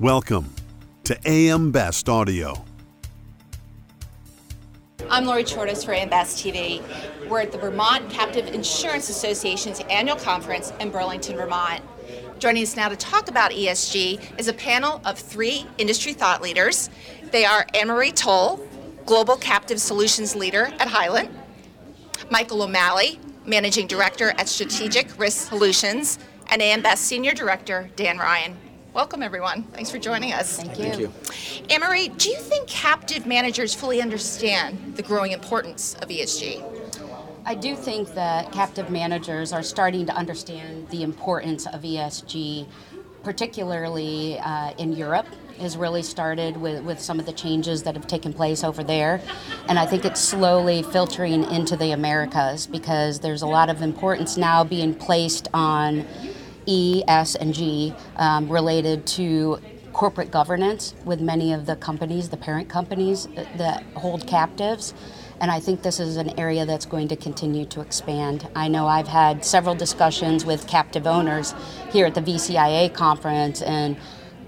Welcome to AM Best Audio. I'm Lori Chordas for AM Best TV. We're at the Vermont Captive Insurance Association's annual conference in Burlington, Vermont. Joining us now to talk about ESG is a panel of three industry thought leaders. They are Anne Marie Towle, Global Captive Solutions Leader at Hylant, Michael O'Malley, Managing Director at Strategic Risk Solutions, and AM Best Senior Director Dan Ryan. Welcome, everyone. Thanks for joining us. Thank you. Thank you. Anne Marie, do you think captive managers fully understand the growing importance of ESG? I do think that captive managers are starting to understand the importance of ESG, particularly uh, in Europe. Has really started with, with some of the changes that have taken place over there. And I think it's slowly filtering into the Americas because there's a lot of importance now being placed on E, S, and G um, related to corporate governance with many of the companies, the parent companies that hold captives. And I think this is an area that's going to continue to expand. I know I've had several discussions with captive owners here at the VCIA conference and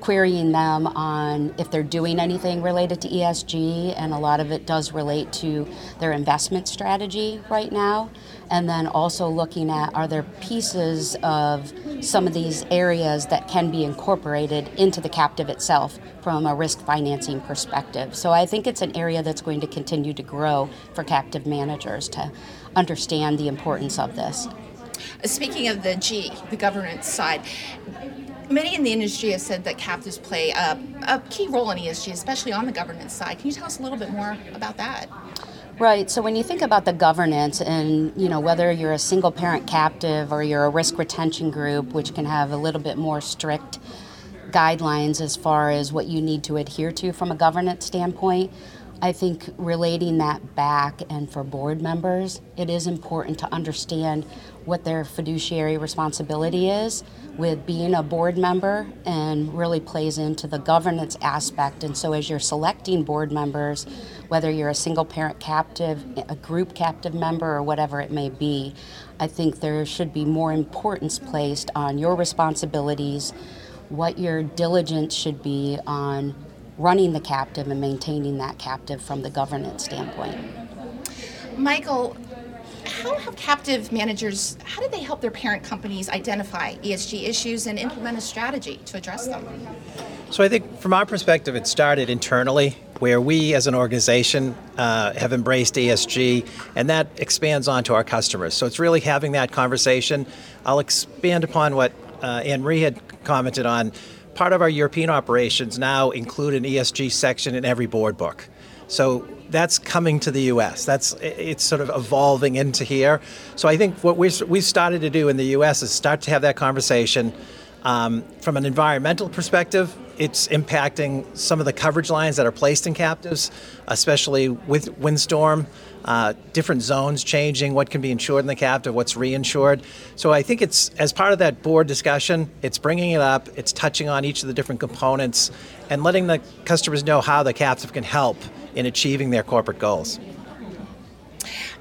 querying them on if they're doing anything related to ESG, and a lot of it does relate to their investment strategy right now. And then also looking at are there pieces of some of these areas that can be incorporated into the captive itself from a risk financing perspective. So I think it's an area that's going to continue to grow for captive managers to understand the importance of this. Speaking of the G, the governance side, many in the industry have said that captives play a, a, key role in ESG, especially on the governance side. Can you tell us a little bit more about that? Right. So when you think about the governance and, you know, whether you're a single parent captive or you're a risk retention group, which can have a little bit more strict guidelines as far as what you need to adhere to from a governance standpoint, I think relating that back and for board members, it is important to understand what their fiduciary responsibility is with being a board member and really plays into the governance aspect. And so, as you're selecting board members, whether you're a single parent captive, a group captive member, or whatever it may be, I think there should be more importance placed on your responsibilities, what your diligence should be on running the captive and maintaining that captive from the governance standpoint. Michael, how have captive managers how do they help their parent companies identify esg issues and implement a strategy to address them? So i think from our perspective it started internally where we as an organization uh, have embraced esg and that expands on to our customers. So it's really having that conversation. I'll expand upon what uh, anne marie had commented on part of our european operations now include an esg section in every board book so that's coming to the U.S. That's it's sort of evolving into here. So I think what we we started to do in the U.S. is start to have that conversation. Um, from an environmental perspective, it's impacting some of the coverage lines that are placed in captives, especially with windstorm. Uh, different zones changing, what can be insured in the captive, what's reinsured. So I think it's as part of that board discussion, it's bringing it up, it's touching on each of the different components, and letting the customers know how the captive can help in achieving their corporate goals.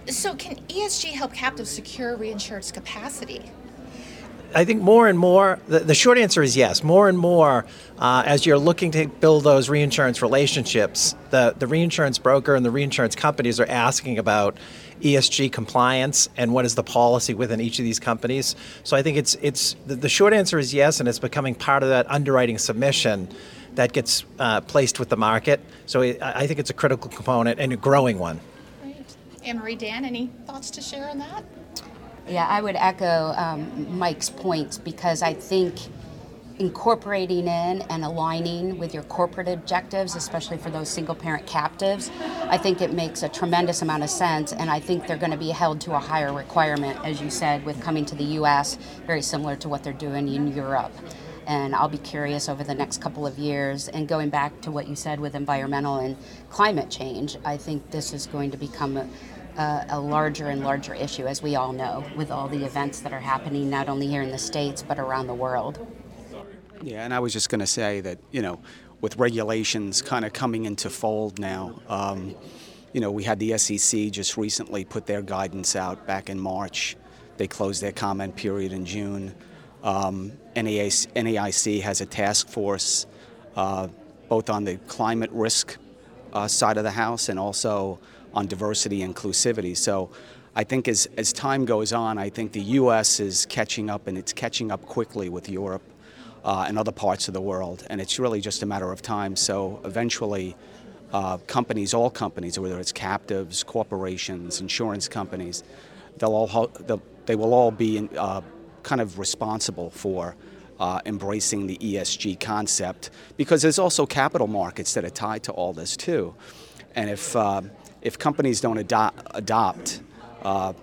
So, can ESG help captives secure reinsurance capacity? I think more and more, the, the short answer is yes. More and more, uh, as you're looking to build those reinsurance relationships, the, the reinsurance broker and the reinsurance companies are asking about ESG compliance and what is the policy within each of these companies. So I think it's, it's the, the short answer is yes, and it's becoming part of that underwriting submission that gets uh, placed with the market. So I think it's a critical component and a growing one. Right. Anne Marie, Dan, any thoughts to share on that? Yeah, I would echo um, Mike's points because I think incorporating in and aligning with your corporate objectives, especially for those single parent captives, I think it makes a tremendous amount of sense. And I think they're going to be held to a higher requirement, as you said, with coming to the US, very similar to what they're doing in Europe and I'll be curious over the next couple of years. And going back to what you said with environmental and climate change, I think this is going to become a, a, a, larger and larger issue, as we all know, with all the events that are happening not only here in the States but around the world. Yeah, and I was just going to say that, you know, with regulations kind of coming into fold now, um, you know, we had the SEC just recently put their guidance out back in March. They closed their comment period in June. Um, NAIC has a task force uh, both on the climate risk uh, side of the house and also on diversity and inclusivity. So I think as, as time goes on, I think the U.S. is catching up and it's catching up quickly with Europe uh, and other parts of the world. And it's really just a matter of time. So eventually, uh, companies, all companies, whether it's captives, corporations, insurance companies, they'll all, they'll, they will all be in, uh, kind of responsible for uh, embracing the ESG concept because there's also capital markets that are tied to all this too. And if, uh, if companies don't ado- adopt, uh,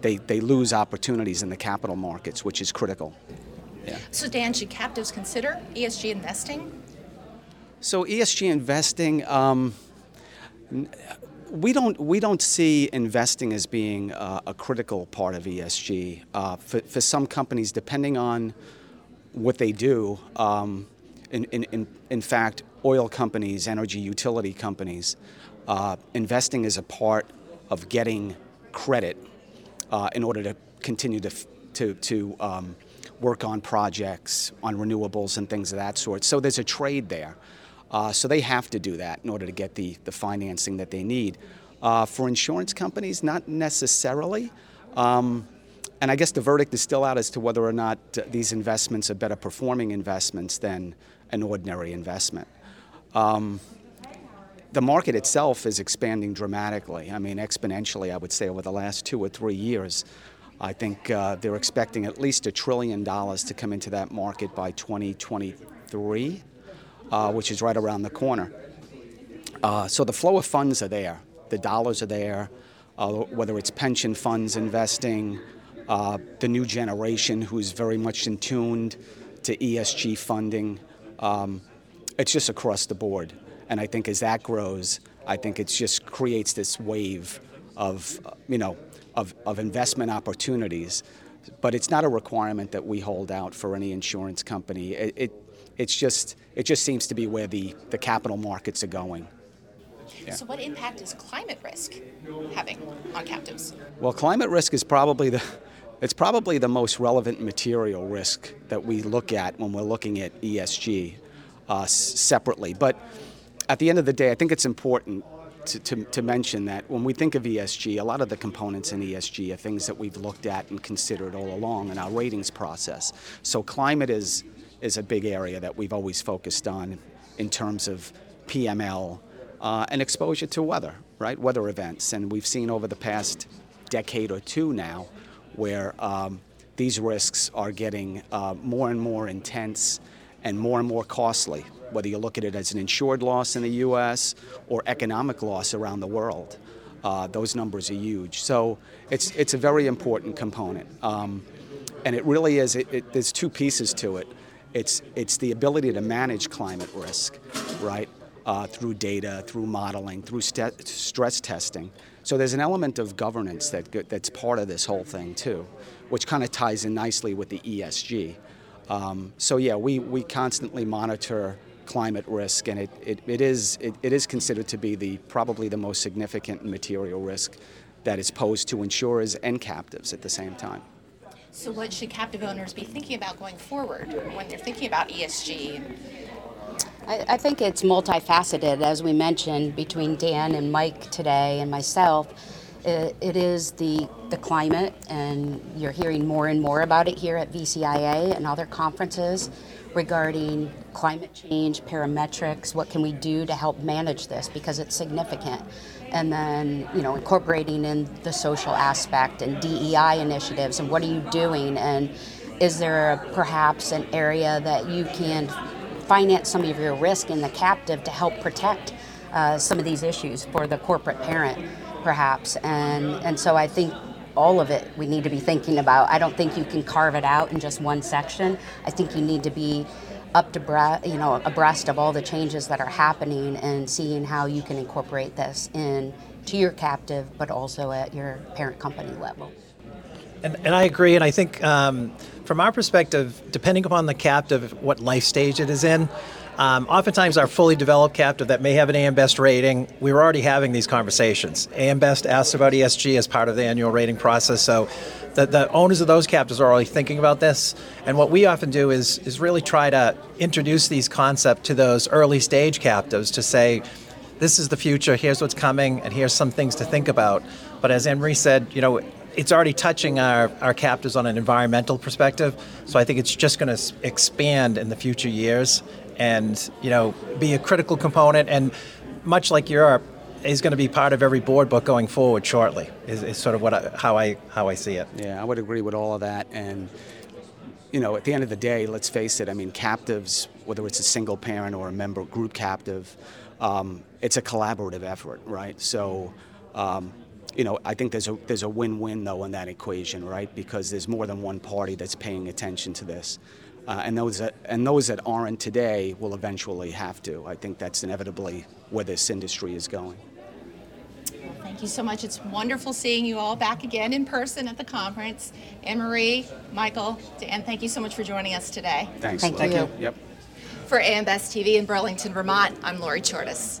they, they lose opportunities in the capital markets, which is critical. Yeah. So, Dan, should captives consider ESG investing? So, ESG investing, um, we don't we don't see investing as being uh, a critical part of ESG. Uh, for, for some companies, depending on what they do, um, in, in, in, fact, oil companies, energy utility companies, uh, investing is a part of getting credit uh, in order to continue to to, to um, work on projects on renewables and things of that sort. So there's a trade there. Uh, so they have to do that in order to get the, the financing that they need. Uh, for insurance companies, not necessarily. Um, and I guess the verdict is still out as to whether or not these investments are better performing investments than an ordinary investment. Um, the market itself is expanding dramatically. I mean, exponentially, I would say, over the last two or three years. I think uh, they're expecting at least a trillion dollars to come into that market by 2023 uh, which is right around the corner. Uh, so the flow of funds are there, the dollars are there, uh, whether it's pension funds investing, uh, the new generation who's very much in tuned to ESG funding. Um, it's just across the board. And I think as that grows, I think it just creates this wave of, you know, of, of investment opportunities. But it's not a requirement that we hold out for any insurance company. It, it, it's just it just seems to be where the, the capital markets are going. Yeah. So, what impact is climate risk having on captives? Well, climate risk is probably the it's probably the most relevant material risk that we look at when we're looking at ESG uh, separately. But at the end of the day, I think it's important to, to, to, mention that when we think of ESG, a lot of the components in ESG are things that we've looked at and considered all along in our ratings process. So climate is is a big area that we've always focused on in terms of PML uh, and exposure to weather, right? Weather events. And we've seen over the past decade or two now where um, these risks are getting uh, more and more intense and more and more costly, whether you look at it as an insured loss in the US or economic loss around the world. Uh, those numbers are huge. So it's, it's a very important component. Um, and it really is, it, it, there's two pieces to it. It's, it's the ability to manage climate risk, right? Uh, through data, through modeling, through st- stress testing. So there's an element of governance that, that's part of this whole thing too, which kind of ties in nicely with the ESG. Um, so yeah, we, we constantly monitor climate risk, and it, it, it, is, it, it is considered to be the, probably the most significant material risk that is posed to insurers and captives at the same time. So, what should captive owners be thinking about going forward when they're thinking about ESG? I, I think it's multifaceted, as we mentioned between Dan and Mike today and myself. It, it is the, the climate, and you're hearing more and more about it here at VCIA and other conferences regarding climate change, parametrics, what can we do to help manage this because it's significant. And then you know incorporating in the social aspect and DEI initiatives and what are you doing and is there a, perhaps an area that you can finance some of your risk in the captive to help protect uh, some of these issues for the corporate parent perhaps and and so I think all of it we need to be thinking about. I don't think you can carve it out in just one section. I think you need to be up to bre- you know abreast of all the changes that are happening and seeing how you can incorporate this in to your captive, but also at your parent company level. And, and I agree, and I think um, from our perspective, depending upon the captive, what life stage it is in, um, oftentimes, our fully developed captive that may have an AM Best rating, we were already having these conversations. AM Best asks about ESG as part of the annual rating process, so the, the owners of those captives are already thinking about this. And what we often do is, is really try to introduce these concepts to those early stage captives to say, this is the future, here's what's coming, and here's some things to think about. But as Marie said, you know, it's already touching our, our captives on an environmental perspective. So I think it's just going to expand in the future years and, you know, be a critical component. And much like Europe, is going to be part of every board book going forward shortly. Is, is sort of what I, how I how I see it. Yeah, I would agree with all of that. And you know, at the end of the day, let's face it. I mean, captives, whether it's a single parent or a member group captive, um, it's a collaborative effort, right? So. Um, you know, I think there's a there's a win-win though in that equation, right? Because there's more than one party that's paying attention to this, uh, and those that and those that aren't today will eventually have to. I think that's inevitably where this industry is going. Well, Thank you so much. It's wonderful seeing you all back again in person at the conference. Anne Marie, Michael, Dan, thank you so much for joining us today. Thanks. Thank Lou. you. Yep. For AM Best TV in Burlington, Vermont, I'm Lori Chordas.